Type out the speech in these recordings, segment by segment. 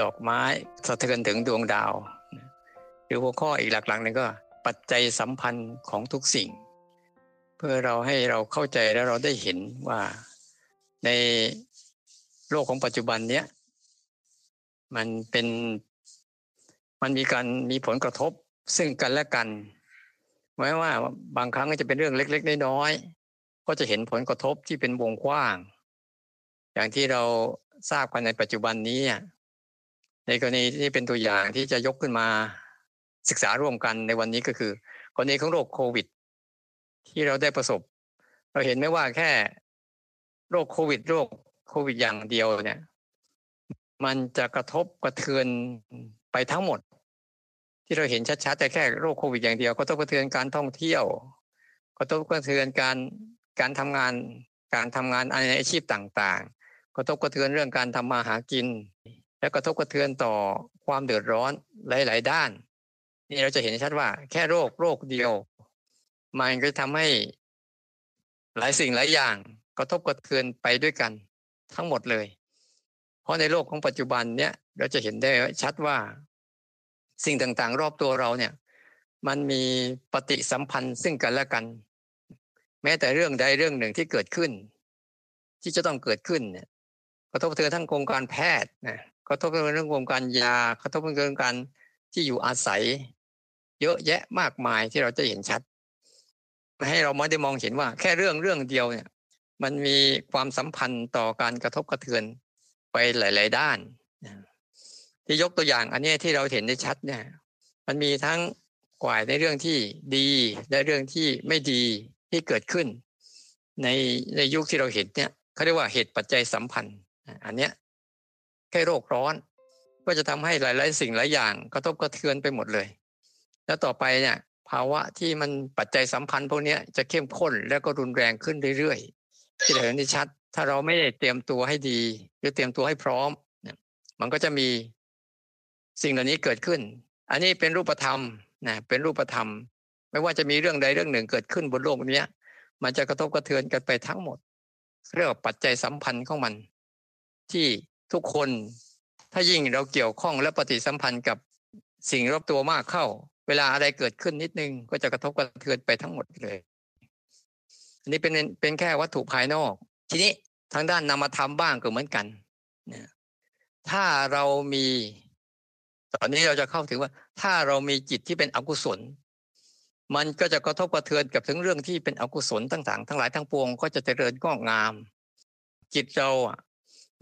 ดอกไม้สะเทือนถึงดวงดาว หรือหัวข้ออีกหลักๆนึงก็ ปัจจัยสัมพันธ์ของทุกสิ่ง เพื่อเราให้เราเข้าใจแล้วเราได้เห็นว่าในโลกของปัจจุบันเนี้ยมันเป็นมันมีการมีผลกระทบซึ่งกันและกันหมายว่าบางครั้งก็จะเป็นเรื่องเล็ก ๆ น้อยๆก็จะเห็นผลกระทบที่เป็นวงกว้าง อย่างที่เราทราบกันในปัจจุบันนี้ ในกรณีที่เป็นตัวอย่างที่จะยกขึ้นมาศึกษาร่วมกันในวันนี้ก็คือกรณีของโรคโควิด ที่เราได้ประสบ เราเห็นไม่ว่าแค่โรคโควิด โรคโควิดอย่างเดียวเนี่ย มันจะกระทบกระเทือนไปทั้งหมด ที่เราเห็นชัดๆแต่แค่โรคโควิดอย่างเดียวก็ต้องกระเทือนการท่องเที่ยว ก็ต้องกระเทือนการการทำงานการทำงานในอาชีพต่างๆ ก็ต้องกระเทือนเรื่องการทำมาหากิน และกระทบกระเทือนต่อความเดือดร้อนหลาย ๆ ด้าน นี่เราจะเห็นชัดว่า แค่โรคโรคเดียว มันก็ทำให้หลายสิ่งหลายอย่าง กระทบกระเทือนไปด้วยกัน ทั้งหมดเลย เพราะในโลกของปัจจุบันเนี้ยเราจะเห็นได้ชัดว่า สิ่งต่าง ๆ รอบตัวเราเนี่ย มันมีปฏิสัมพันธ์ซึ่งกันและกัน แม้แต่เรื่องใดเรื่องหนึ่งที่เกิดขึ้น ที่จะต้องเกิดขึ้นเนี่ยกระทบกระเทือนทั้งโครงการแพทย์นะ กระทบกระเทือนเรื่องโครงการยากระทบกระเทือนการที่อยู่อาศัย เยอะแยะมากมายที่เราจะเห็นชัด ให้เราไม่ได้มองเห็นว่า แค่เรื่องเรื่องเดียวเนี่ย มันมีความสัมพันธ์ต่อการกระทบกระเทือนไปหลาย ๆ ด้านที่ยกตัวอย่างอันนี้ที่เราเห็นได้ชัดเนี่ย มันมีทั้งกว่าในเรื่องที่ดีและเรื่องที่ไม่ดีที่เกิดขึ้น ในในยุคที่เราเห็นเนี่ยเขาเรียกว่าเหตุปัจจัยสัมพันธ์ อันเนี้ย แค่โรคร้อน ก็จะทำให้หลาย ๆ สิ่งหลายอย่าง กระทบกระเทือนไปหมดเลย แล้วต่อไปเนี่ยภาวะที่มันปัจจัยสัมพันธ์พวกนี้จะเข้มข้นแล้วก็รุนแรงขึ้นเรื่อยๆที่เห็นได้ชัด ถ้าเราไม่ได้เตรียมตัวให้ดี หรือเตรียมตัวให้พร้อมเนี่ยมันก็จะมีสิ่งเหล่านี้เกิดขึ้น อันนี้เป็นรูปธรรมนะเป็นรูปธรรม ไม่ว่าจะมีเรื่องใดเรื่องหนึ่งเกิดขึ้นบนโลกนี้มันจะกระทบกระเทือนกันไปทั้งหมดเรียกว่าปัจจัยสัมพันธ์ของมัน ที่ ทุกคน ถ้ายิ่งเราเกี่ยวข้องและปฏิสัมพันธ์กับสิ่งรอบตัวมากเข้า เวลาอะไรเกิดขึ้นนิดนึง ก็จะกระทบกระเทือนไปทั้งหมดเลย อันนี้เป็นเป็นแค่วัตถุภายนอก ทีนี้ทางด้านนามธรรมบ้างก็เหมือนกันนะถ้าเรามี ตอนนี้เราจะเข้าถึงว่า ถ้าเรามีจิตที่เป็นอกุศล มันก็จะกระทบกระเทือนกับถึงเรื่องที่เป็นอกุศลต่างๆ ทั้งหลายทั้งปวงก็จะเจริญก้องาม จิตเรา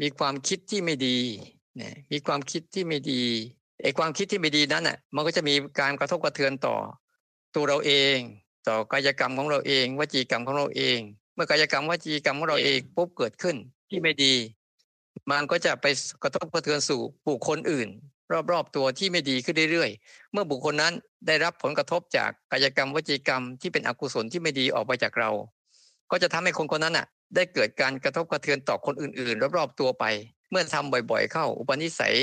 มีความคิดที่ไม่ดีเนี่ยมีความคิดที่ไม่ดีไอ้ความคิดที่ไม่ดีนั้นอะมันก็จะมีการกระทบกระเทือนต่อ ตัวเราเอง ต่อกายกรรมของเราเองวจีกรรมของเราเอง เมื่อกายกรรมวจีกรรมของเราเองปุ๊บเกิดขึ้นที่ไม่ดี มันก็จะไปกระทบกระเทือนสู่บุคคลอื่น รอบๆตัวที่ไม่ดีขึ้นเรื่อยๆ เมื่อบุคคลนั้นได้รับผลกระทบจากกายกรรมวจีกรรมที่เป็นอกุศลที่ไม่ดีออกไปจากเรา ก็จะทำให้คนคนนั้นอะ ได้เกิดการกระทบกระเทือนต่อคนอื่นๆ รอบๆตัวไป เมื่อทำบ่อยๆ เข้า อุปนิสัย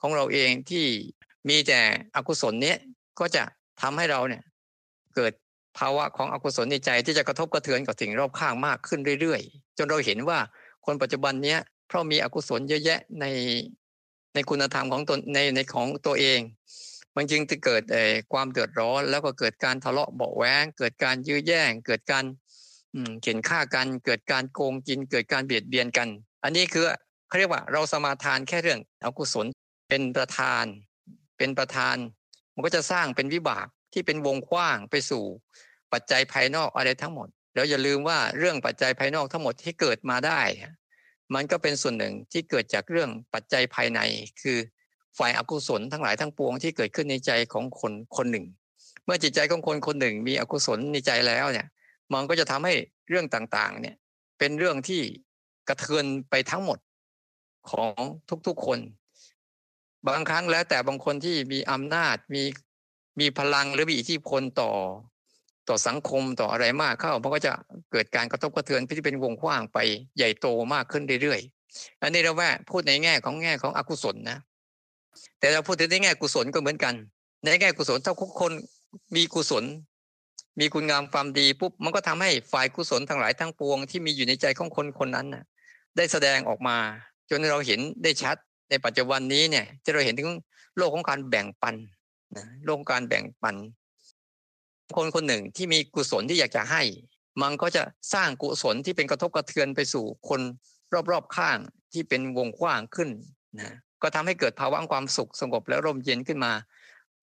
ของเราเองที่มีแต่อกุศลเนี้ยก็จะทำให้เราเนี่ยเกิดภาวะของอกุศลในใจที่จะกระทบกระเทือนกับสิ่งรอบข้างมากขึ้นเรื่อยๆ จนเราเห็นว่าคนปัจจุบันเนี้ยเพราะมีอกุศลเยอะแยะในในคุณธรรมของตนในในของตัวเอง มันจึงจะเกิดความเดือดร้อน แล้วก็เกิดการทะเลาะเบาแหวงเกิดการยื้อแย่ง เกิดการ เขียนฆ่ากันเกิดการโกงกินเกิดการเบียดเบียนกัน อันนี้คือเขาเรียกว่าเราสมาทานแค่เรื่องอกุศลเป็นประธาน เป็นประธาน มันก็จะสร้างเป็นวิบากที่เป็นวงกว้างไปสู่ ปัจจัยภายนอกอะไรทั้งหมด แล้วอย่าลืมว่าเรื่องปัจจัยภายนอกทั้งหมดที่เกิดมาได้ มันก็เป็นส่วนหนึ่งที่เกิดจากเรื่องปัจจัยภายใน คือฝ่ายอกุศลทั้งหลายทั้งปวงที่เกิดขึ้นในใจของคนคนหนึ่ง เมื่อจิตใจของคนคนหนึ่งมีอกุศลในใจแล้วเนี่ย มันก็จะทำให้เรื่องต่างๆ เนี่ย เป็นเรื่องที่กระเทือนไปทั้งหมดของทุกๆคน บางครั้งแล้วแต่บางคนที่มีอำนาจมีมีพลังหรือมีอิทธิพลต่อ ต่อสังคมต่ออะไรมากเข้ามันก็จะเกิดการกระทบกระเทือนที่เป็นวงกว้างไปใหญ่โตมากขึ้นเรื่อยๆอันนี้เราว่าพูดในแง่ของแง่ของอกุศลนะ แต่เราพูดถึงในแง่กุศลก็เหมือนกัน ในแง่กุศลถ้าทุกคนมีกุศล มีคุณงามความดีปุ๊บมันก็ทำให้ฝ่ายกุศลทั้งหลายทั้งปวงที่มีอยู่ในใจของคนคนนั้นน่ะได้แสดงออกมา จนเราเห็นได้ชัดในปัจจุบันนี้เนี่ยจะเราเห็นถึงโลกของการแบ่งปันนะโลกการแบ่งปัน คนคนหนึ่งที่มีกุศลที่อยากจะให้ มันก็จะสร้างกุศลที่เป็นกระทบกระเทือนไปสู่คนรอบๆข้างที่เป็นวงกว้างขึ้นนะก็ทำให้เกิดภาวะความสุขสงบและร่มเย็นขึ้นมา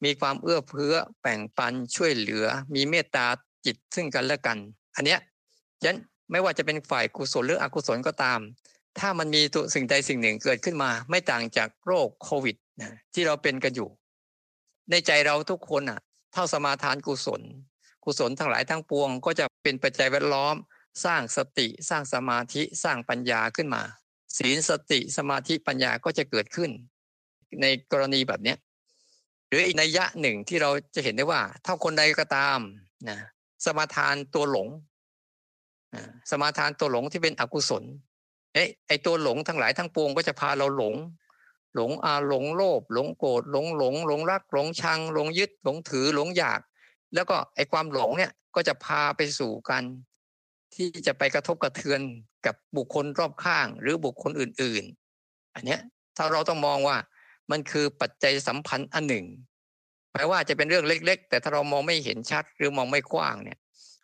มีความเอื้อเฟื้อแบ่งปันช่วยเหลือ มีเมตตาจิตซึ่งกันและกัน อันเนี้ยยันไม่ว่าจะเป็นฝ่ายกุศลหรืออกุศลก็ตาม ถ้ามันมีตัวสิ่งใดสิ่งหนึ่งเกิดขึ้นมา ไม่ต่างจากโรคโควิดนะที่เราเป็นกันอยู่ ในใจเราทุกคนอะ เท่าสมาทานกุศล กุศลทั้งหลายทั้งปวง ก็จะเป็นปัจจัยแวดล้อม สร้างสติ สร้างสมาธิสร้างปัญญาขึ้นมา ศีลสติสมาธิปัญญาก็จะเกิดขึ้น ในกรณีแบบเนี้ย หรืออีกนัยยะหนึ่งที่เราจะเห็นได้ว่า ถ้าคนใดก็ตามนะสมาทานตัวหลงสมาทานตัวหลงที่เป็นอกุศลเอ๊ะไอตัวหลงทั้งหลายทั้งปวงก็จะพาเราหลง หลงอาหลงโลภหลงโกรธหลงหลงหลงรักหลงชังหลงยึดหลงถือหลงอยาก แล้วก็ไอความหลงเนี่ยก็จะพาไปสู่กันที่จะไปกระทบกระเทือนกับบุคคลรอบข้าง หรือบุคคลอื่น ๆ อันเนี้ยถ้าเราต้องมองว่า มันคือปัจจัยสัมพันธ์อันหนึ่งแม้ว่าจะเป็นเรื่องเล็ก ๆ แต่ถ้าเรามองไม่เห็นชัดหรือมองไม่กว้างเนี่ย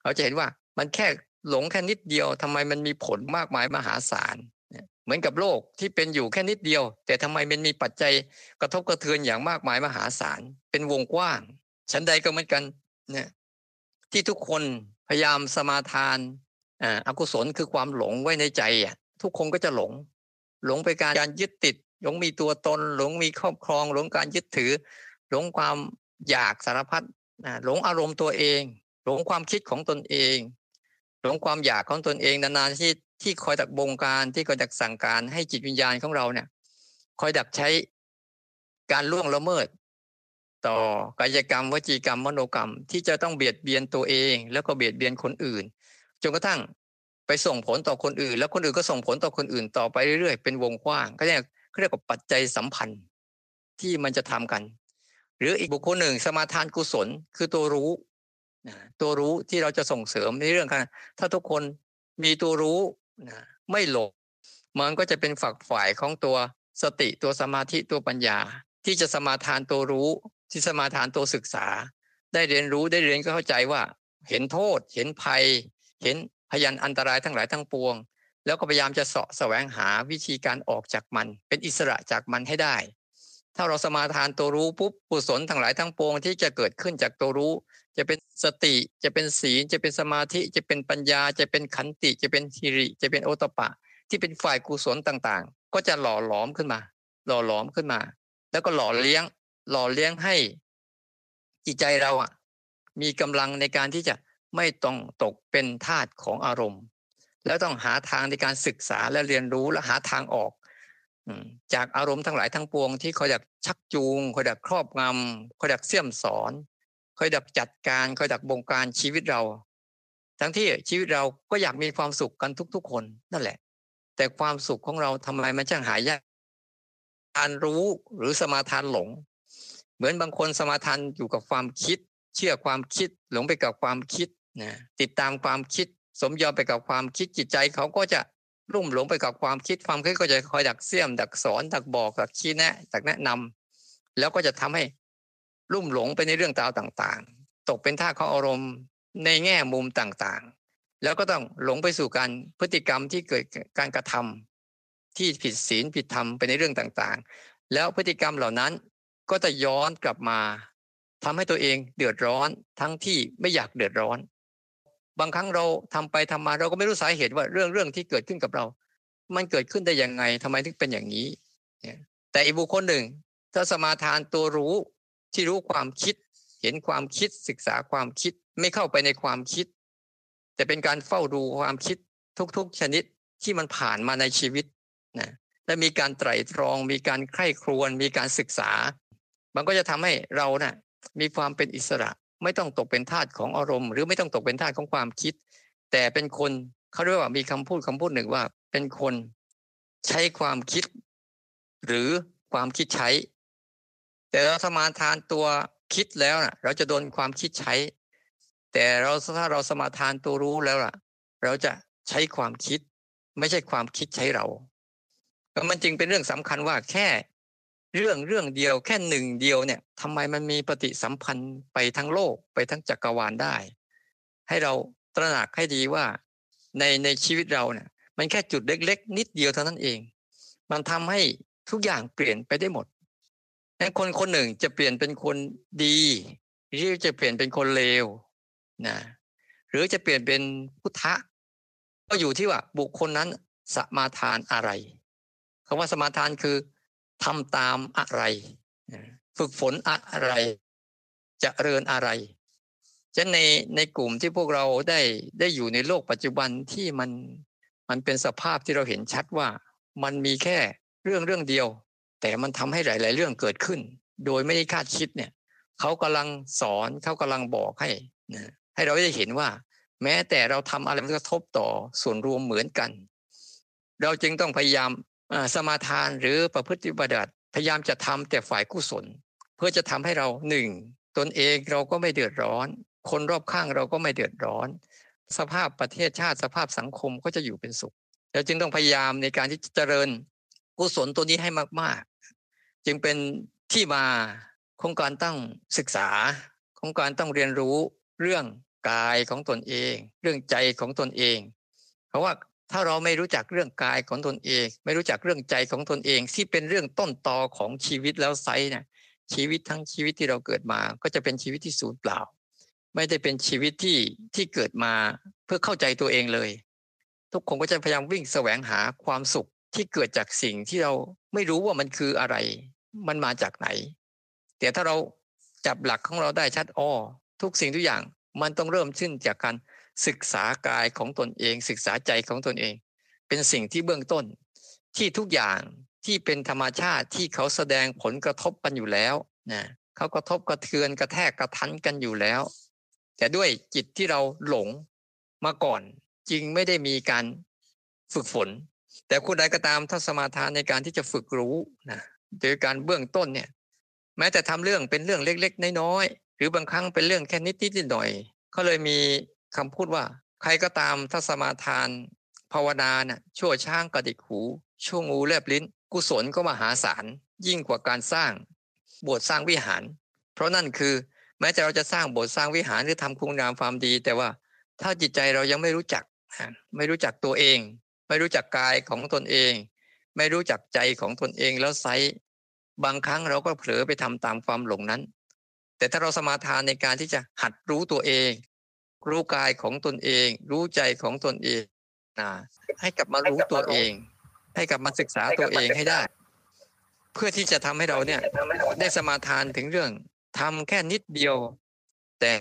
เราจะเห็นว่ามันแค่หลงแค่นิดเดียวทำไมมันมีผลมากมายมหาศาลเหมือนกับโลกที่เป็นอยู่แค่นิดเดียว แต่ทำไมมันมีปัจจัยกระทบกระเทือนอย่างมากมายมหาศาลเป็นวงกว้างชั้นใดก็เหมือนกันเนี่ยที่ทุกคนพยายามสมาทานอากุศลคือความหลงไว้ในใจอะทุกคนก็จะหลง หลงไปการยึดติด หลงมีตัวตน หลงมีครอบครอง หลงการยึดถือ หลงความอยากสารพัดหลงอารมณ์ตัวเอง หลงความคิดของตนเอง หลงความอยากของตนเองนานๆที่ที่คอยดักบงการที่คอยดักสั่งการให้จิตวิญญาณของเราเนี่ยคอยดักใช้การล่วงละเมิด ต่อกายกรรมวจีกรรมมโนกรรม ที่จะต้องเบียดเบียนตัวเอง แล้วก็เบียดเบียนคนอื่นจนกระทั่งไปส่งผลต่อคนอื่น แล้วคนอื่นก็ส่งผลต่อคนอื่นต่อไปเรื่อยๆเป็นวงกว้าง ก็เรียก เขาเรียกว่าปัจจัยสัมพันธ์ที่มันจะทำกัน หรืออีกบุคคลหนึ่งสมาทานกุศลคือตัวรู้นะตัวรู้ที่เราจะส่งเสริมในเรื่องการถ้าทุกคนมีตัวรู้นะไม่หลงมันก็จะเป็นฝักฝ่ายของตัวสติตัวสมาธิตัวปัญญา ที่จะสมาทานตัวรู้ที่สมาทานตัวศึกษา ได้เรียนรู้ได้เรียนก็เข้าใจว่า เห็นโทษ เห็นภัย เห็นพยันอันตรายทั้งหลายทั้งปวง แล้วก็พยายามจะเสาะแสวงหาวิธีการออกจากมัน เป็นอิสระจากมันให้ได้ ถ้าเราสมาทานตัวรู้ปุ๊บกุศลทั้งหลายทั้งปวงที่จะเกิดขึ้นจากตัวรู้ จะเป็นสติจะเป็นศีลจะเป็นสมาธิจะเป็นปัญญา จะเป็นขันติจะเป็นทิริ จะเป็นโอตปะ ที่เป็นฝ่ายกุศลต่างๆ ก็จะหล่อหลอมขึ้นมา หล่อหลอมขึ้นมา แล้วก็หล่อเลี้ยง หล่อเลี้ยงให้จิตใจเราอะ มีกำลังในการที่จะไม่ต้องตกเป็นทาสของอารมณ์ แล้วต้องหาทางในการศึกษาและเรียนรู้และหาทางออกจากอารมณ์ทั้งหลายทั้งปวงที่คอยดักชักจูงคอยดักครอบงำคอยดักเสี่ยมสอนคอยดักจัดการคอยดักบงการชีวิตเรา ทั้งที่ชีวิตเราก็อยากมีความสุขกันทุก ๆ คนนั่นแหละ แต่ความสุขของเราทำไมมันช่างหายากการรู้หรือสมาทานหลง เหมือนบางคนสมาทานอยู่กับความคิด เชื่อความคิด หลงไปกับความคิดนะติดตามความคิด สมยอมไปกับความคิดจิตใจเขาก็จะรุ่มหลงไปกับความคิดความคิดก็จะคอยดักเสี่ยม ดักสอนดักบอกดักชี้แนะดักแนะนำแล้วก็จะทำให้ลุ่มหลงไปในเรื่องราวต่างๆ ตกเป็นท่าของอารมณ์ในแง่มุมต่างๆ แล้วก็ต้องหลงไปสู่การพฤติกรรมที่เกิดการกระทำที่ผิดศีลผิดธรรมไปในเรื่องต่างๆ แล้วพฤติกรรมเหล่านั้นก็จะย้อนกลับมาทำให้ตัวเองเดือดร้อนทั้งที่ไม่อยากเดือดร้อน บางครั้งเราทำไปทำมาเราก็ไม่รู้สาเหตุว่าเรื่องเรื่องที่เกิดขึ้นกับเรา มันเกิดขึ้นได้ยังไงทำไมถึงเป็นอย่างนี้ แต่อีกบุคคลหนึ่ง ถ้าสมาทานตัวรู้ที่รู้ความคิด เห็นความคิดศึกษาความคิดไม่เข้าไปในความคิด แต่เป็นการเฝ้าดูความคิดทุกๆ ชนิดที่มันผ่านมาในชีวิตนะและมีการไตร่ตรอง มีการใคร่ครวญมีการศึกษา มันก็จะทำให้เรานะ่ะมีความเป็นอิสระ ไม่ต้องตกเป็นทาสของอารมณ์ หรือไม่ต้องตกเป็นทาสของความคิด แต่เป็นคนเขาเรียกว่ามีคำพูดคำพูดหนึ่งว่า เป็นคนใช้ความคิด หรือความคิดใช้ แต่เราสมาทานตัวคิดแล้วนะเราจะโดนความคิดใช้ แต่เราถ้าเราสมาทานตัวรู้แล้วล่ะ เราจะใช้ความคิด ไม่ใช่ความคิดใช้เรามันจึงเป็นเรื่องสำคัญว่าแค่ เรื่องเรื่องเดียวแค่หนึ่งเดียวเนี่ยทำไมมันมีปฏิสัมพันธ์ไปทั้งโลกไปทั้งจักรวาลได้ ให้เราตระหนักให้ดีว่าในในชีวิตเราเนี่ยมันแค่จุดเล็ก ๆ นิดเดียวเท่านั้นเอง มันทำให้ทุกอย่างเปลี่ยนไปได้หมดนั้นคนคนหนึ่งจะเปลี่ยนเป็นคนดีหรือจะเปลี่ยนเป็นคนเลวนะหรือจะเปลี่ยนเป็นพุทธะก็อยู่ที่ว่าบุคคลนั้นสมาทานอะไรคำว่าสมาทานคือ ทำตามอะไร ฝึกฝนอะไรจะเริญอะไรจะในในกลุ่มที่พวกเราได้ได้อยู่ในโลกปัจจุบันที่มันมันเป็นสภาพที่เราเห็นชัดว่า มันมีแค่เรื่องเรื่องเดียว แต่มันทำให้หลาย ๆ เรื่องเกิดขึ้น โดยไม่ได้คาดคิดเนี่ยเขากำลังสอนเขากำลังบอกให้นะให้เราได้เห็นว่า แม้แต่เราทำอะไรมันกระทบต่อส่วนรวมเหมือนกัน เราจึงต้องพยายาม สมาทานหรือประพฤติบัติพยายามจะทำแต่ฝ่ายกุศล เพื่อจะทำให้เราหนึ่งตนเองเราก็ไม่เดือดร้อน คนรอบข้างเราก็ไม่เดือดร้อน สภาพประเทศชาติสภาพสังคมก็จะอยู่เป็นสุขเราจึงต้องพยายามในการที่จะเจริญกุศลตัวนี้ให้มาก ๆ จึงเป็นที่มาของการต้องศึกษาของการต้องเรียนรู้เรื่องกายของตนเอง เรื่องใจของตนเอง เพราะว่า ถ้าเราไม่รู้จักเรื่องกายของตนเอง ไม่รู้จักเรื่องใจของตนเอง ที่เป็นเรื่องต้นตอของชีวิตแล้วไซเนี่ยชีวิตทั้งชีวิตที่เราเกิดมา ก็จะเป็นชีวิตที่สูญเปล่า ไม่ได้เป็นชีวิตที่ที่เกิดมาเพื่อเข้าใจตัวเองเลย ทุกคนก็จะพยายามวิ่งแสวงหาความสุขที่เกิดจากสิ่งที่เราไม่รู้ว่ามันคืออะไร มันมาจากไหน แต่ถ้าเราจับหลักของเราได้ชัดอ้อทุกสิ่งทุกอย่างมันต้องเริ่มขึ้นจากการ ศึกษากายของตนเอง ศึกษาใจของตนเอง เป็นสิ่งที่เบื้องต้น ที่ทุกอย่างที่เป็นธรรมชาติที่เขาแสดงผลกระทบกันอยู่แล้วนะเขากระทบกระเทือนกระแทกกระทันกันอยู่แล้ว แต่ด้วยจิตที่เราหลงมาก่อนจึงไม่ได้มีการฝึกฝน แต่คุณใดก็ตามถ้าสมาทานในการที่จะฝึกรู้นะโดยการเบื้องต้นเนี่ย แม้แต่ทำเรื่องเป็นเรื่องเล็ก ๆ น้อยๆหรือบางครั้งเป็นเรื่องแค่นิดนิดหน่อยเขาเลยมี คำพูดว่า ใครก็ตามถ้าสมาทาน ภาวนาเนี่ยชั่วช้างกระดิกหู ชั่วงูแลบลิ้น กุศลก็มหาศาลยิ่งกว่าการสร้างโบสถ์สร้างวิหาร เพราะนั่นคือ แม้จะเราจะสร้างโบสถ์สร้างวิหารหรือทำคุณงามความดี แต่ว่าถ้าจิตใจเรายังไม่รู้จัก ไม่รู้จักตัวเอง ไม่รู้จักกายของตนเอง ไม่รู้จักใจของตนเองแล้วไซบางครั้งเราก็เผลอไปทำตามความหลงนั้น แต่ถ้าเราสมาทานในการที่จะหัดรู้ตัวเอง รู้กายของตนเอง รู้ใจของตนเองนะให้กลับมารู้ตัวเอง ให้กลับมาศึกษาตัวเองให้ได้ เพื่อที่จะทำให้เราเนี่ย ได้สมาทานถึงเรื่องทำแค่นิดเดียว แต่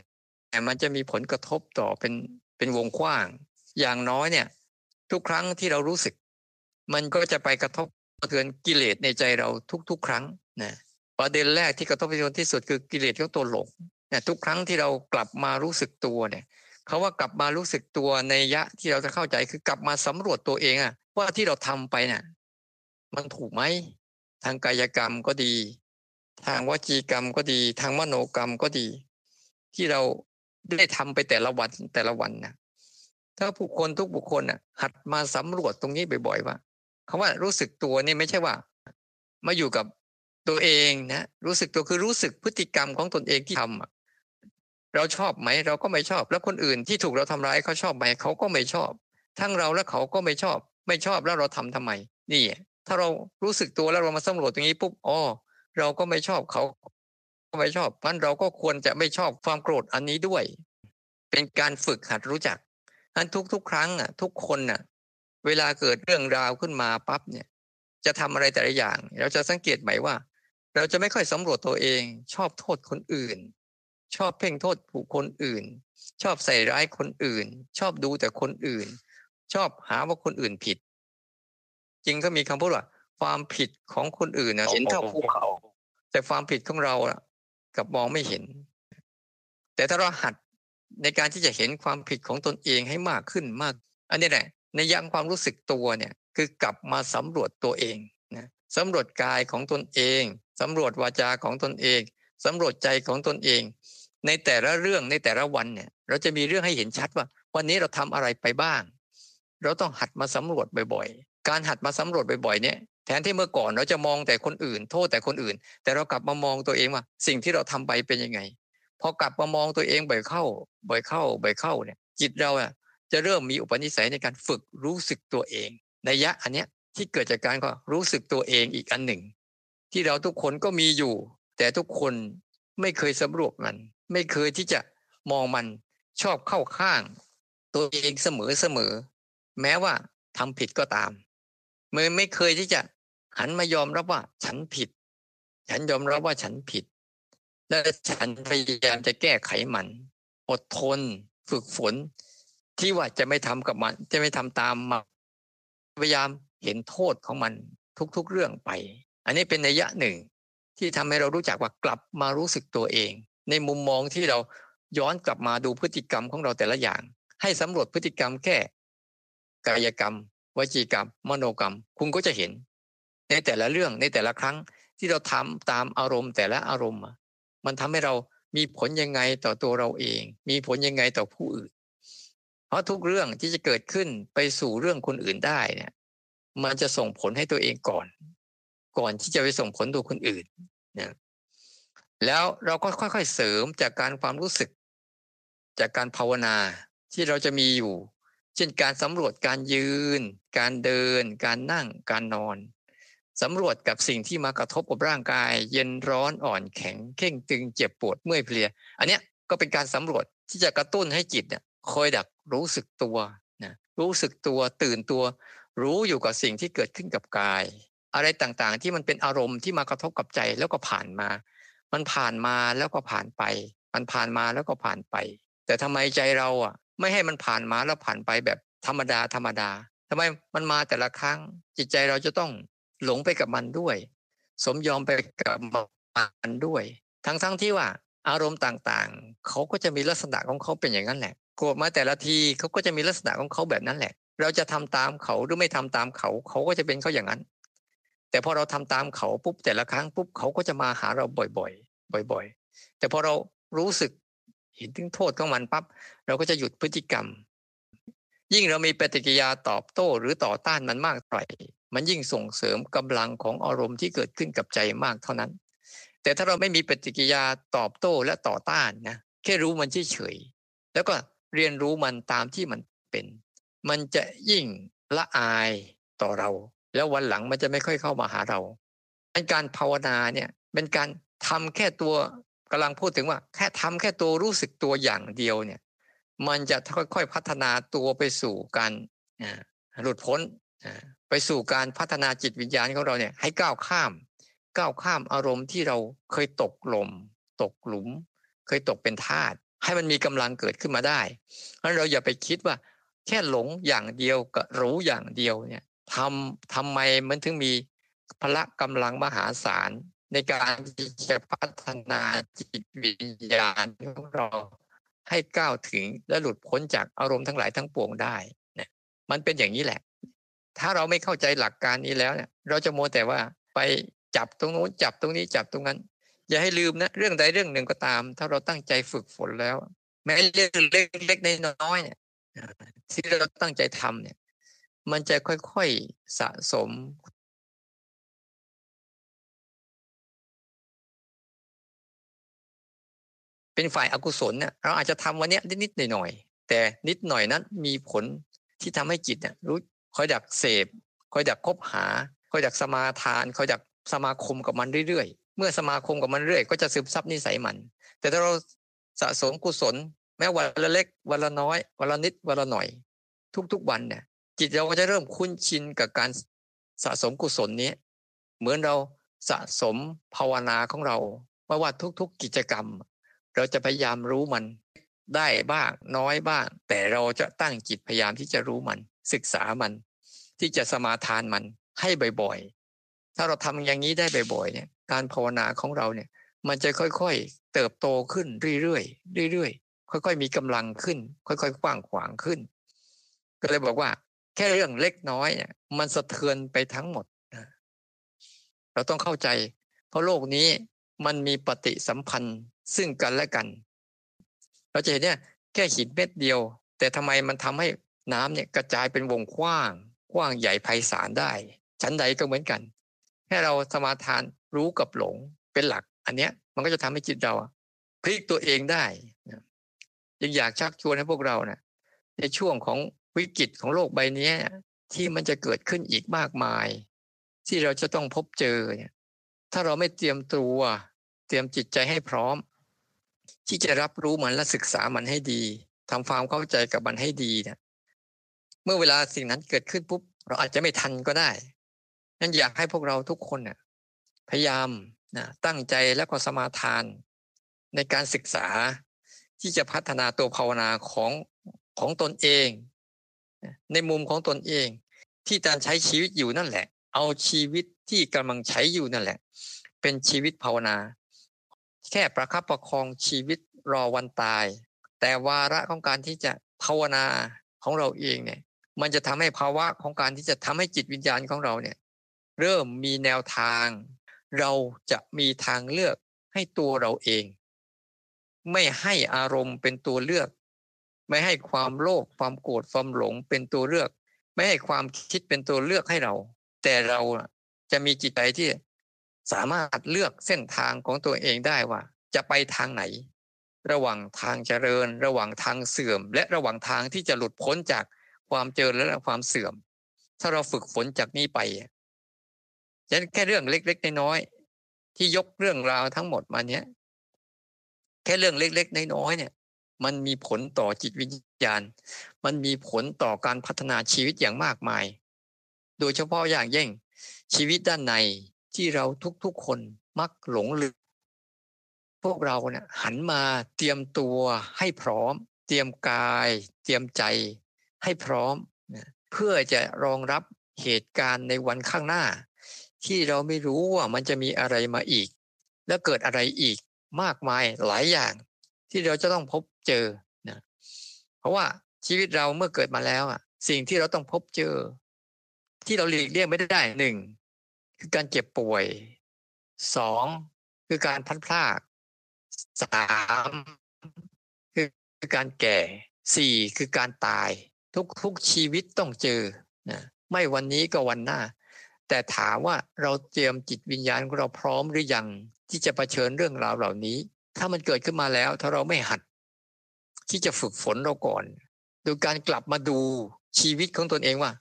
แต่มันจะมีผลกระทบต่อเป็นเป็นวงกว้าง อย่างน้อยเนี่ย ทุกครั้งที่เรารู้สึก มันก็จะไปกระทบกระเทือนกิเลสในใจเราทุก ๆ ครั้งนะประเด็นแรกที่กระทบกระเทือนที่สุดคือกิเลสของตัวหลง เนี่ยทุกครั้งที่เรากลับมารู้สึกตัวเนี่ยเขาว่ากลับมารู้สึกตัวในยะที่เราจะเข้าใจคือกลับมาสำรวจตัวเองอะว่าที่เราทำไปเนี่ยมันถูกไหมทางกายกรรมก็ดี ทางวจีกรรมก็ดี ทางมโนกรรมก็ดี ที่เราได้ทำไปแต่ละวันแต่ละวันนะถ้าบุคคลทุกบุคคลอะ หัดมาสำรวจตรงนี้บ่อยๆว่าคาว่ารู้สึกตัวนี่ไม่ใช่ว่า มาอยู่กับตัวเองนะรู้สึกตัวคือรู้สึกพฤติกรรมของตนเองที่ทำ เราชอบไหมเราก็ไม่ชอบ แล้วคนอื่นที่ถูกเราทำร้ายเขาชอบไหมเขาก็ไม่ชอบ ทั้งเราและเขาก็ไม่ชอบ ไม่ชอบแล้วเราทำทำไม นี่ ถ้าเรารู้สึกตัวแล้วเรามาสำรวจตรงนี้ปุ๊บอ๋อเราก็ไม่ชอบเขาก็ไม่ชอบมันเราก็ควรจะไม่ชอบความโกรธอันนี้ด้วย เป็นการฝึกหัดรู้จักอันทุกๆ ครั้งอะ ทุกคนอะ เวลาเกิดเรื่องราวขึ้นมาปั๊บเนี่ย จะทำอะไรแต่ละอย่าง เราจะสังเกตไหมว่า เราจะไม่ค่อยสำรวจตัวเอง ชอบโทษคนอื่น ชอบเพ่งโทษผู้คนอื่น ชอบใส่ร้ายคนอื่น ชอบดูแต่คนอื่น ชอบหาว่าคนอื่นผิด จริงก็มีคำพูดว่า ความผิดของคนอื่นเห็นเท่าภูเขา แต่ความผิดของเราอะกับมองไม่เห็น แต่ถ้าเราหัดในการที่จะเห็นความผิดของตนเองให้มากขึ้นมาก อันนี้แหละในยังความรู้สึกตัวเนี่ย คือกลับมาสำรวจตัวเองนะสำรวจกายของตนเองสำรวจวาจาของตนเองสำรวจใจของตนเอง ในแต่ละเรื่องในแต่ละวันเนี่ย เราจะมีเรื่องให้เห็นชัดว่า วันนี้เราทำอะไรไปบ้าง เราต้องหัดมาสำรวจบ่อยๆ การหัดมาสำรวจบ่อยๆเนี่ยแทนที่เมื่อก่อนเราจะมองแต่คนอื่น โทษแต่คนอื่น แต่เรากลับมามองตัวเองว่า สิ่งที่เราทำไปเป็นยังไง พอกลับมามองตัวเองบ่อยเข้า บ่อยเข้า บ่อยเข้าเนี่ย จิตเราอะจะเริ่มมีอุปนิสัยในการฝึกรู้สึกตัวเองในยะอันเนี้ยที่เกิดจากการก็รู้สึกตัวเองอีกอันหนึ่ง ที่เราทุกคนก็มีอยู่ แต่ทุกคนไม่เคยสำรวจมัน ไม่เคยที่จะมองมันชอบเข้าข้าง ตัวเองเสมอเสมอ แม้ว่าทำผิดก็ตามมื่อไม่เคยที่จะหันมายอมรับว่าฉันผิด ฉันยอมรับว่าฉันผิด และฉันพยายามจะแก้ไขมัน อดทนฝึกฝน ที่ว่าจะไม่ทำกับมัน จะไม่ทำตามมาพยายามเห็นโทษของมันทุกๆเรื่องไป อันนี้เป็นนัยยะหนึ่งที่ทำให้เรารู้จักว่ากลับมารู้สึกตัวเอง ในมุมมองที่เราย้อนกลับมาดูพฤติกรรมของเราแต่ละอย่าง ให้สำรวจพฤติกรรมแค่กายกรรมวจีกรรม มโนกรรม คุณก็จะเห็น ในแต่ละเรื่องในแต่ละครั้งที่เราทำตามอารมณ์แต่ละอารมณ์ มันทำให้เรามีผลยังไงต่อตัวเราเอง มีผลยังไงต่อผู้อื่น เพราะทุกเรื่องที่จะเกิดขึ้นไปสู่เรื่องคนอื่นได้เนี่ย มันจะส่งผลให้ตัวเองก่อน ก่อนที่จะไปส่งผลตัวคนอื่นนะ แล้วเราก็ค่อยๆเสริมจากการความรู้สึก จากการภาวนาที่เราจะมีอยู่ เช่นการสำรวจการยืน การเดิน การนั่ง การนอนสำรวจกับสิ่งที่มากระทบกับร่างกาย เย็นร้อนอ่อนแข็งเข่งตึงเจ็บปวดเมื่อยเพลีย อันเนี้ยก็เป็นการสำรวจที่จะกระตุ้นให้จิตเนี่ยคอยดักรู้สึกตัวนะรู้สึกตัวตื่นตัว รู้อยู่กับสิ่งที่เกิดขึ้นกับกาย อะไรต่างๆ ที่มันเป็นอารมณ์ที่มากระทบกับใจแล้วก็ผ่านมา มันผ่านมาแล้วก็ผ่านไป มันผ่านมาแล้วก็ผ่านไป แต่ทำไมใจเราอะ ไม่ให้มันผ่านมาแล้วผ่านไปแบบธรรมดาธรรมดาทำไมมันมาแต่ละครั้ง จิตใจเราจะต้องหลงไปกับมันด้วย สมยอมไปกับมันด้วย ทั้งทั้งที่ว่า อารมณ์ต่างๆ เขาก็จะมีลักษณะของเขาเป็นอย่างนั้นแหละโกรธมาแต่ละทีเขาก็จะมีลักษณะของเขาแบบนั้นแหละ เราจะทำตามเขาหรือไม่ทำตามเขาเขาก็จะเป็นเขาอย่างนั้น แต่พอเราทำตามเขาปุ๊บแต่ละครั้งปุ๊บเขาก็จะมาหาเราบ่อยๆ บ่อยๆ แต่พอเรารู้สึกเห็นถึงโทษของมันปั๊บเราก็จะหยุดพฤติกรรม ยิ่งเรามีปฏิกิริยาตอบโต้หรือต่อต้านมันมากเท่าไหร่มันยิ่งส่งเสริมกำลังของอารมณ์ที่เกิดขึ้นกับใจมากเท่านั้น แต่ถ้าเราไม่มีปฏิกิริยาตอบโต้และต่อต้านนะแค่รู้มันเฉยๆแล้วก็เรียนรู้มันตามที่มันเป็น มันจะยิ่งละอายต่อเรา แล้ววันหลังมันจะไม่ค่อยเข้ามาหาเราการภาวนาเนี่ยเป็นการ ทำแค่ตัวกำลังพูดถึงว่า แค่ทำแค่ตัวรู้สึกตัวอย่างเดียวเนี่ย มันจะค่อยๆพัฒนาตัวไปสู่การหลุดพ้นไปสู่การพัฒนาจิตวิญญาณของเราเนี่ย ให้ก้าวข้าม ก้าวข้ามอารมณ์ที่เราเคยตกหล่มตกหลุม เคยตกเป็นทาสให้มันมีกำลังเกิดขึ้นมาได้เพราะเราอย่าไปคิดว่า แค่หลงอย่างเดียวกับรู้อย่างเดียวเนี่ยทำทำไมมันถึงมีพละกำลังมหาศาล ในการที่จะพัฒนาจิตวิญญาณของเราให้ก้าวถึงและหลุดพ้นจากอารมณ์ทั้งหลายทั้งปวงได้เนี่ยมันเป็นอย่างนี้แหละ ถ้าเราไม่เข้าใจหลักการนี้แล้วเนี่ย เราจะโมแต่ว่าไปจับตรงโน้นจับตรงนี้จับตรงนั้น อย่าให้ลืมนะเรื่องใดเรื่องหนึ่งก็ตาม ถ้าเราตั้งใจฝึกฝนแล้ว แม้เรื่องเล็กๆน้อยๆเนี่ยที่เราตั้งใจทำเนี่ย มันจะค่อยๆสะสม เป็นฝ่ายอากุศลเนี่ยเราอาจจะทำวันนี้นิดๆหน่อยๆแต่นิดหน่อยนั้นมีผลที่ทำให้จิตเนี่ยรู้คอยดักเสพคอยดักคบหาคอยดักสมาทานคอยดักสมาคมกับมันเรื่อยๆ เมื่อสมาคมกับมันเรื่อยก็จะซึมซับนิสัยมัน แต่ถ้าเราสะสมกุศล แม้วันละเล็กวันละน้อย วันละนิดวันละหน่อย ทุกๆวันเนี่ย จิตเราก็จะเริ่มคุ้นชินกับการสะสมกุศลนี้ เหมือนเราสะสมภาวนาของเราว่าว่าทุกๆกิจกรรม เราจะพยายามรู้มันได้บ้างน้อยบ้าง แต่เราจะตั้งจิตพยายามที่จะรู้มัน ศึกษามัน ที่จะสมาทานมันให้บ่อยๆ ถ้าเราทำอย่างนี้ได้บ่อยๆเนี่ยการภาวนาของเราเนี่ย มันจะค่อยๆ เติบโตขึ้นเรื่อยๆเรื่อยๆ ค่อยๆ มีกำลังขึ้น ค่อยๆกว้างขวางขึ้น ก็เลยบอกว่า แค่เรื่องเล็กน้อยเนี่ยมันสะเทือนไปทั้งหมด เราต้องเข้าใจ เพราะโลกนี้มันมีปฏิสัมพันธ์ ซึ่งกันและกัน เราจะเห็นเนี่ยแค่หินเม็ดเดียว แต่ทำไมมันทำให้น้ำเนี่ยกระจายเป็นวงกว้างกว้างใหญ่ไพศาลได้ ชั้นใดก็เหมือนกัน ให้เราสมาทานรู้กับหลงเป็นหลัก อันเนี้ยมันก็จะทำให้จิตเราพลิกตัวเองได้ยังอยากชักชวนให้พวกเราเนะในช่วงของวิกฤตของโลกใบนี้ที่มันจะเกิดขึ้นอีกมากมาย ที่เราจะต้องพบเจอเนี่ยถ้าเราไม่เตรียมตัว เตรียมจิตใจให้พร้อม ที่จะรับรู้มันและศึกษามันให้ดีทำความเข้าใจกับมันให้ดีเนี่ยเมื่อเวลาสิ่งนั้นเกิดขึ้นปุ๊บเราอาจจะไม่ทันก็ได้นั้นอยากให้พวกเราทุกคนเนี่ยพยายามนะตั้งใจแล้วก็สมาทาน ในการศึกษาที่จะพัฒนาตัวภาวนาของของตนเอง ในมุมของตนเอง ที่การใช้ชีวิตอยู่นั่นแหละ เอาชีวิตที่กำลังใช้อยู่นั่นแหละ เป็นชีวิตภาวนา แค่ประคับประคองชีวิตรอวันตาย แต่วาระของการที่จะภาวนาของเราเองเนี่ย มันจะทำให้ภาวะของการที่จะทำให้จิตวิญญาณของเราเนี่ย เริ่มมีแนวทาง เราจะมีทางเลือกให้ตัวเราเอง ไม่ให้อารมณ์เป็นตัวเลือก ไม่ให้ความโลภความโกรธความหลงเป็นตัวเลือก ไม่ให้ความคิดเป็นตัวเลือกให้เรา แต่เราจะมีจิตใจที่ สามารถเลือกเส้นทางของตัวเองได้ว่า จะไปทางไหน ระหว่างทางเจริญ ระหว่างทางเสื่อม และระหว่างทางที่จะหลุดพ้นจากความเจริญและความเสื่อม ถ้าเราฝึกฝนจากนี้ไปฉันแค่เรื่องเล็กๆน้อยๆที่ยกเรื่องราวทั้งหมดมาเนี้ยแค่เรื่องเล็กๆน้อยๆเนี่ย มันมีผลต่อจิตวิญญาณ มันมีผลต่อการพัฒนาชีวิตอย่างมากมาย โดยเฉพาะอย่างยิ่งชีวิตด้านใน ที่เราทุกๆคนมักหลงลืมพวกเราเนี่ยหันมาเตรียมตัวให้พร้อม เตรียมกาย เตรียมใจให้พร้อมเพื่อจะรองรับเหตุการณ์ในวันข้างหน้า ที่เราไม่รู้ว่ามันจะมีอะไรมาอีก แล้วเกิดอะไรอีกมากมายหลายอย่าง ที่เราจะต้องพบเจอนะเพราะว่าชีวิตเราเมื่อเกิดมาแล้วอะสิ่งที่เราต้องพบเจอ ที่เราหลีกเลี่ยงไม่ได้หนึ่ง คือการเจ็บป่วยสองคือการพัดพลากสามคือการแก่สี่คือการตาย ทุกทุกชีวิตต้องเจอนะไม่วันนี้ก็วันหน้า แต่ถามว่าเราเตรียมจิตวิญญาณของเราพร้อมหรือยัง ที่จะะเผชิญเรื่องราวเหล่านี้ ถ้ามันเกิดขึ้นมาแล้ว ถ้าเราไม่หัด ที่จะฝึกฝนเราก่อนโดยการกลับมาดูชีวิตของตนเองว่า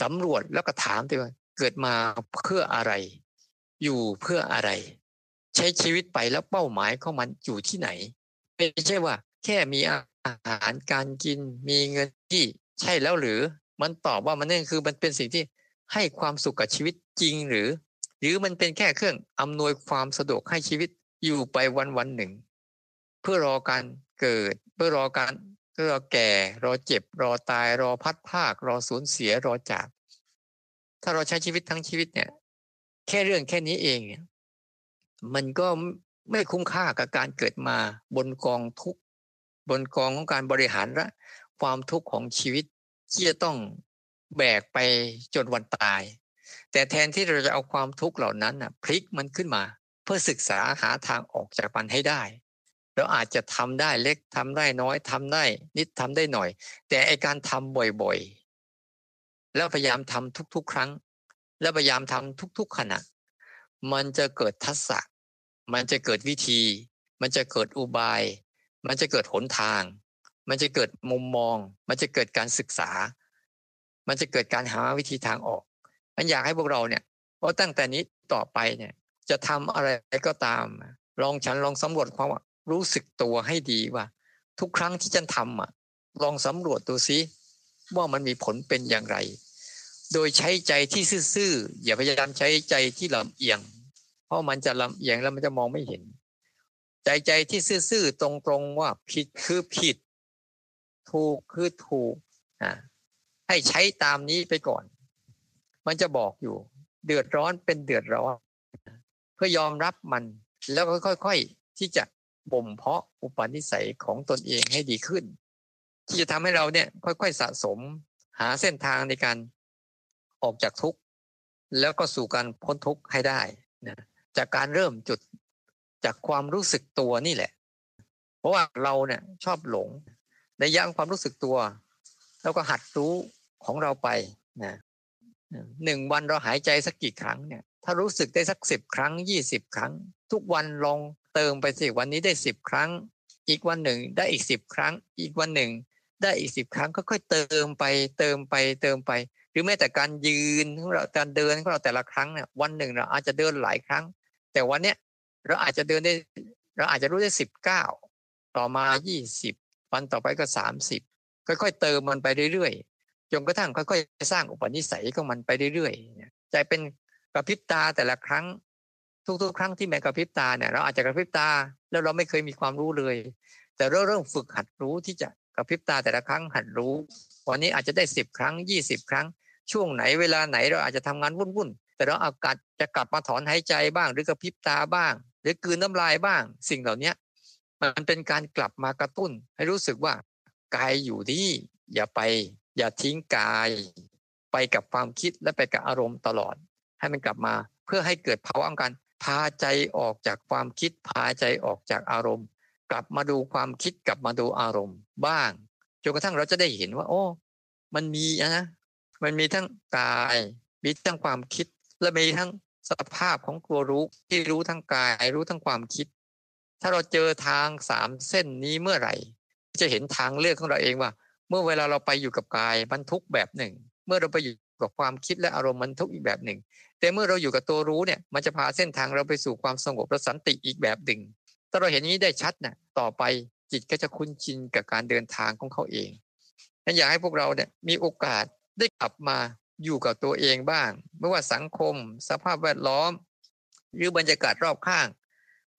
สำรวจแล้วก็ถามตัวว่า เกิดมาเพื่ออะไร อยู่เพื่ออะไร ใช้ชีวิตไปแล้วเป้าหมายของมันอยู่ที่ไหน ไม่ใช่ว่า แค่มีอาหารการกินมีเงินที่ใช่แล้วหรือมันตอบว่ามันนั่นคือมันเป็นสิ่งที่ให้ความสุขกับชีวิตจริงหรือ หรือมันเป็นแค่เครื่องอำนวยความสะดวกให้ชีวิตอยู่ไปวันวันหนึ่ง เพื่อรอการเกิด เพื่อรอการเพื่อรอแก่ รอเจ็บ รอตาย รอพัดภาค รอสูญเสียรอจาก ถ้าเราใช้ชีวิตทั้งชีวิตเนี่ย แค่เรื่องแค่นี้เองเนี่ยมันก็ไม่คุ้มค่ากับการเกิดมาบนกองทุกบนกองของการบริหารละความทุกข์ของชีวิตที่จะต้องแบกไปจนวันตาย แต่แทนที่เราจะเอาความทุกข์เหล่านั้นนะพลิกมันขึ้นมา เพื่อศึกษาหาทางออกจากมันให้ได้เราอาจจะทำได้เล็กทำได้น้อยทำได้นิดทำได้หน่อย แต่ไอการทำบ่อย แล้วพยายามทำทุก ๆ ครั้ง แล้วพยายามทำทุก ๆ ขณะ มันจะเกิดทักษะ มันจะเกิดวิธี มันจะเกิดอุบาย มันจะเกิดหนทาง มันจะเกิดมุมมอง มันจะเกิดการศึกษา มันจะเกิดการหาวิธีทางออก มันอยากให้พวกเราเนี่ยเพราะตั้งแต่นี้ต่อไปเนี่ย จะทำอะไรก็ตาม ลองฉันลองสำรวจความรู้สึกตัวให้ดีว่า ทุกครั้งที่ฉันทำอะ ลองสำรวจดูซิ ว่ามันมีผลเป็นอย่างไร โดยใช้ใจที่ซื่อๆอย่าพยายามใช้ใจที่ลำเอียง เพราะมันจะลำเอียงแล้วมันจะมองไม่เห็น ใจใจที่ซื่อๆตรงๆว่าผิดคือผิด ถูกคือถูกอ่าให้ใช้ตามนี้ไปก่อน มันจะบอกอยู่ เดือดร้อนเป็นเดือดร้อน เพื่อยอมรับมัน แล้วก็ค่อย ๆที่จะบ่มเพาะอุปนิสัยของตนเองให้ดีขึ้น ที่จะทำให้เราเนี่ยค่อยๆสะสม หาเส้นทางในการออกจากทุกข์แล้วก็สู่การพ้นทุกข์ให้ได้นะจากการเริ่มจุดจากความรู้สึกตัวนี่แหละ เพราะว่าเราเนี่ยชอบหลงในย่างความรู้สึกตัว แล้วก็หัดรู้ของเราไปนะหนึ่งวันเราหายใจสักกี่ครั้งเนี่ย ถ้ารู้สึกได้สักสิบครั้งยี่สิบครั้ง ทุกวันลองเติมไปสิวันนี้ได้สิบครั้ง อีกวันหนึ่งได้อีกสิบครั้ง อีกวันหนึ่ง ได้อีกสิบครั้งค่อยๆเติมไปเติมไปเติมไป หรือแม้แต่การยืนของเราการเดินของเราแต่ละครั้งเนี่ยวันหนึ่งเราอาจจะเดินหลายครั้ง แต่วันเนี้ยเราอาจจะเดินได้เราอาจจะรู้ได้สิบเก้าต่อมายี่สิบวันต่อไปก็สามสิบค่อยๆเติมมันไปเรื่อยๆจนกระทั่งค่อยๆสร้างอุปนิสัยของมันไปเรื่อยๆใจเป็นกระพริบตาแต่ละครั้ง ทุกๆ ครั้งที่แม่กระพริบตาเนี่ยเราอาจจะกระพริบตาแล้วเราไม่เคยมีความรู้เลย แต่เราเริ่มฝึกหัดรู้ที่จะ กระพริบตาแต่ละครั้งหัดรู้ วันนี้อาจจะได้สิบครั้งยี่สิบครั้ง ช่วงไหนเวลาไหนเราอาจจะทำงานวุ่นๆแต่เราอากาศจะกลับมาถอนหายใจบ้าง หรือกระพริบตาบ้าง หรือกืนน้ำลายบ้าง สิ่งเหล่านี้มันเป็นการกลับมากระตุ้น ให้รู้สึกว่ากายอยู่ที่อย่าไป อย่าทิ้งกาย ไปกับความคิดและไปกับอารมณ์ตลอด ให้มันกลับมาเพื่อให้เกิดภาวะการพาใจออกจากความคิดพาใจออกจากอารมณ์ ลับมาดูความคิดกลับมาดูอารมณ์บ้างจนกระทั่งเราจะได้เห็นว่า โอ้ มันมีนะมันมีทั้งกายมีทั้งความคิด และมีทั้งสภาพของตัวรู้ที่รู้ทั้งกาย รู้ทั้งความคิด ถ้าเราเจอทางสามเส้นนี้เมื่อไหร่ จะเห็นทางเลือกของเราเองว่า เมื่อเวลาเราไปอยู่กับกายมันทุกแบบหนึ่ง เมื่อเราไปอยู่กับความคิดและอารมณ์มันทุกอีกแบบหนึ่ง แต่เมื่อเราอยู่กับตัวรู้เนี่ย มันจะพาเส้นทางเราไปสู่ความสงบและสันติอีกแบบหนึ่ง ถ้าเราเห็นนี้ได้ชัดนะ่ะต่อไปจิตก็จะคุ้นชินกับการเดินทางของเขาเองนั้นอยากให้พวกเราเนี่ยมีโอกาสได้กลับมาอยู่กับตัวเองบ้าง ไม่ว่าสังคม สภาพแวดล้อม หรือบรรยากาศรอบข้าง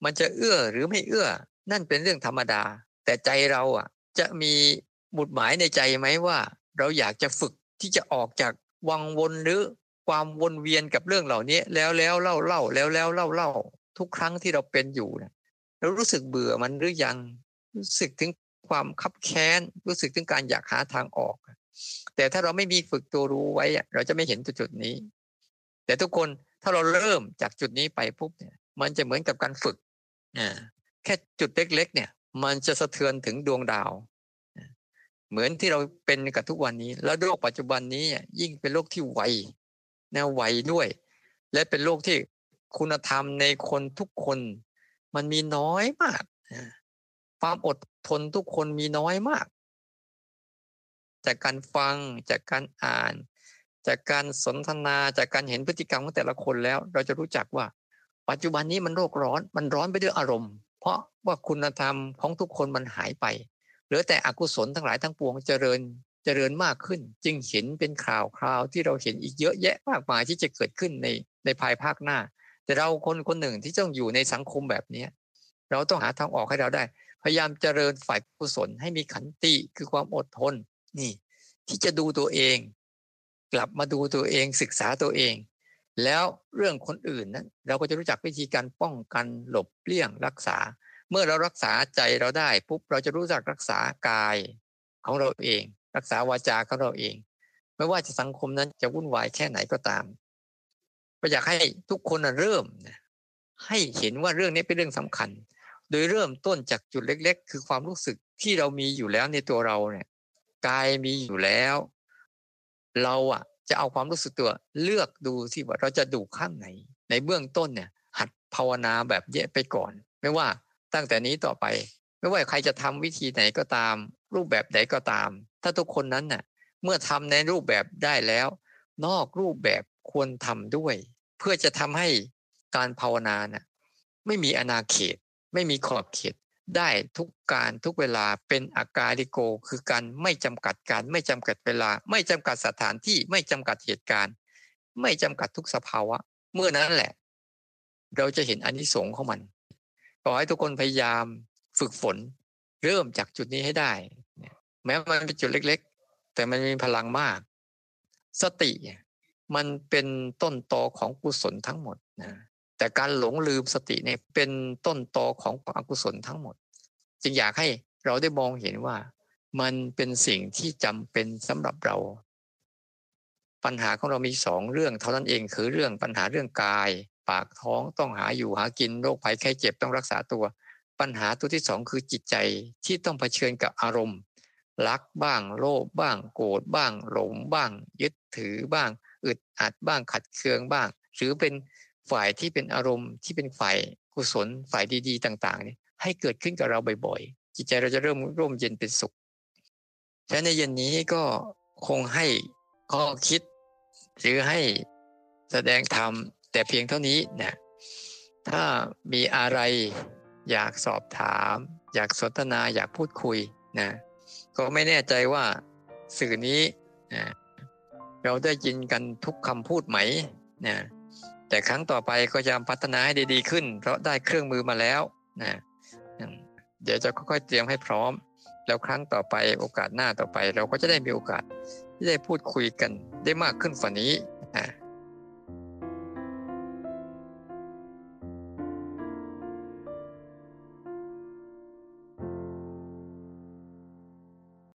มันจะเอื้อหรือไม่เอื้อ นั่นเป็นเรื่องธรรมดา แต่ใจเราอะ จะมีบุตรหมายในใจไหมว่า เราอยากจะฝึกที่จะออกจากวังวนหรือความวนเวียนกับเรื่องเหล่านี้ แล้วแล้วเล่าเล่าแล้วแล้วเล่าเล่าทุกครั้งที่เราเป็นอยู่นะ เรารู้สึกเบื่อมันหรือยัง รู้สึกถึงความคับแค้น รู้สึกถึงการอยากหาทางออก แต่ถ้าเราไม่มีฝึกตัวรู้ไว้ เราจะไม่เห็นจุดนี้ แต่ทุกคนถ้าเราเริ่มจากจุดนี้ไปปุ๊บเนี่ย มันจะเหมือนกับการฝึกแค่จุดเล็ก ๆ เนี่ย มันจะสะเทือนถึงดวงดาว เหมือนที่เราเป็นกับทุกวันนี้ แล้วโลกปัจจุบันนี้ยิ่งเป็นโลกที่ไวนวไวด้วย และเป็นโลกที่คุณธรรมในคนทุกคน มันมีน้อยมากความอดทนทุกคนมีน้อยมาก จากการฟังจากการอ่าน จากการสนทนาจากการเห็นพฤติกรรมของแต่ละคนแล้ว เราจะรู้จักว่า ปัจจุบันนี้มันโรคร้อนมันร้อนไปด้วยอารมณ์ เพราะว่าคุณธรรมของทุกคนมันหายไปเหลือแต่อกุศลทั้งหลายทั้งปวงเจริญเจริญมากขึ้น จึงเห็นเป็นข่าวคราวที่เราเห็นอีกเยอะแยะมากมายที่จะเกิดขึ้นในในภายภาคหน้า แต่เราคนคนหนึ่งที่ต้องอยู่ในสังคมแบบนี้เราต้องหาทางออกให้เราได้ พยายามเจริญฝ่ายกุศลให้มีขันติคือความอดทนนี่ ที่จะดูตัวเอง กลับมาดูตัวเองศึกษาตัวเอง แล้วเรื่องคนอื่นนั้นเราก็จะรู้จักวิธีการป้องกันหลบเลี่ยงรักษา เมื่อเรารักษาใจเราได้ปุ๊บเราจะรู้จักรักษากายของเราเอง รักษาวาจาของเราเอง ไม่ว่าจะสังคมนั้นจะวุ่นวายแค่ไหนก็ตาม ก็อยากให้ทุกคนเริ่มให้เห็นว่าเรื่องนี้เป็นเรื่องสำคัญ โดยเริ่มต้นจากจุดเล็ก ๆ คือความรู้สึกที่เรามีอยู่แล้วในตัวเราเนี่ยกายมีอยู่แล้ว เราอะจะเอาความรู้สึกตัวเลือกดูที่ว่าเราจะดูข้างไหน ในเบื้องต้นเนี่ย หัดภาวนาแบบเยอะไปก่อน ไม่ว่าตั้งแต่นี้ต่อไป ไม่ว่าใครจะทำวิธีไหนก็ตาม รูปแบบไหนก็ตาม ถ้าทุกคนนั้นน่ะ เมื่อทำในรูปแบบได้แล้ว นอกรูปแบบควรทำด้วย เพื่อจะทำให้การภาวนาน่ะไม่มีอนาเขต ไม่มีขอบเขต ได้ทุกการทุกเวลาเป็นอาการิโก คือการไม่จำกัดการไม่จำกัดเวลา ไม่จำกัดสถานที่ไม่จำกัดเหตุการณ์ ไม่จำกัดทุกสภาวะ เมื่อนั้นแหละ เราจะเห็นอนิสงส์ของมันขอให้ทุกคนพยายามฝึกฝน เริ่มจากจุดนี้ให้ได้ แม้มันเป็นจุดเล็ก ๆ แต่มันมีพลังมาก สติ มันเป็นต้นตอของกุศลทั้งหมดนะแต่การหลงลืมสติเนี่ยเป็นต้นตอของอกุศลทั้งหมด จึงอยากให้เราได้มองเห็นว่า มันเป็นสิ่งที่จำเป็นสำหรับเรา ปัญหาของเรามีสองเรื่องเท่านั้นเองคือเรื่องปัญหาเรื่องกาย ปากท้องต้องหาอยู่หากินโรคภัยไข้เจ็บต้องรักษาตัว ปัญหาตัวที่สองคือจิตใจที่ต้องเผชิญกับอารมณ์รักบ้าง โลภบ้าง โกรธบ้าง หลงบ้าง ยึดถือบ้าง อึดอัดบ้างขัดเคืองบ้าง หรือเป็นฝ่ายที่เป็นอารมณ์ที่เป็นฝ่ายกุศลฝ่ายดี ๆ ต่างๆนี่ให้เกิดขึ้นกับเราบ่อยๆ จิตใจเราจะเริ่มร่มเย็นเป็นสุขฉะนั้นในเย็นนี้ก็คงให้ข้อคิด หรือให้แสดงธรรมแต่เพียงเท่านี้นะถ้ามีอะไรอยากสอบถาม อยากสนทนาอยากพูดคุยนะก็ไม่แน่ใจว่าสื่อนี้นะ เราได้ยินกันทุกคำพูดไหมนะแต่ครั้งต่อไปก็จะพัฒนาให้ดีๆขึ้น เพราะได้เครื่องมือมาแล้วนะเดี๋ยวจะค่อยๆเตรียมให้พร้อม แล้วครั้งต่อไปโอกาสหน้าต่อไป เราก็จะได้มีโอกาสที่ได้พูดคุยกันได้มากขึ้นกว่านี้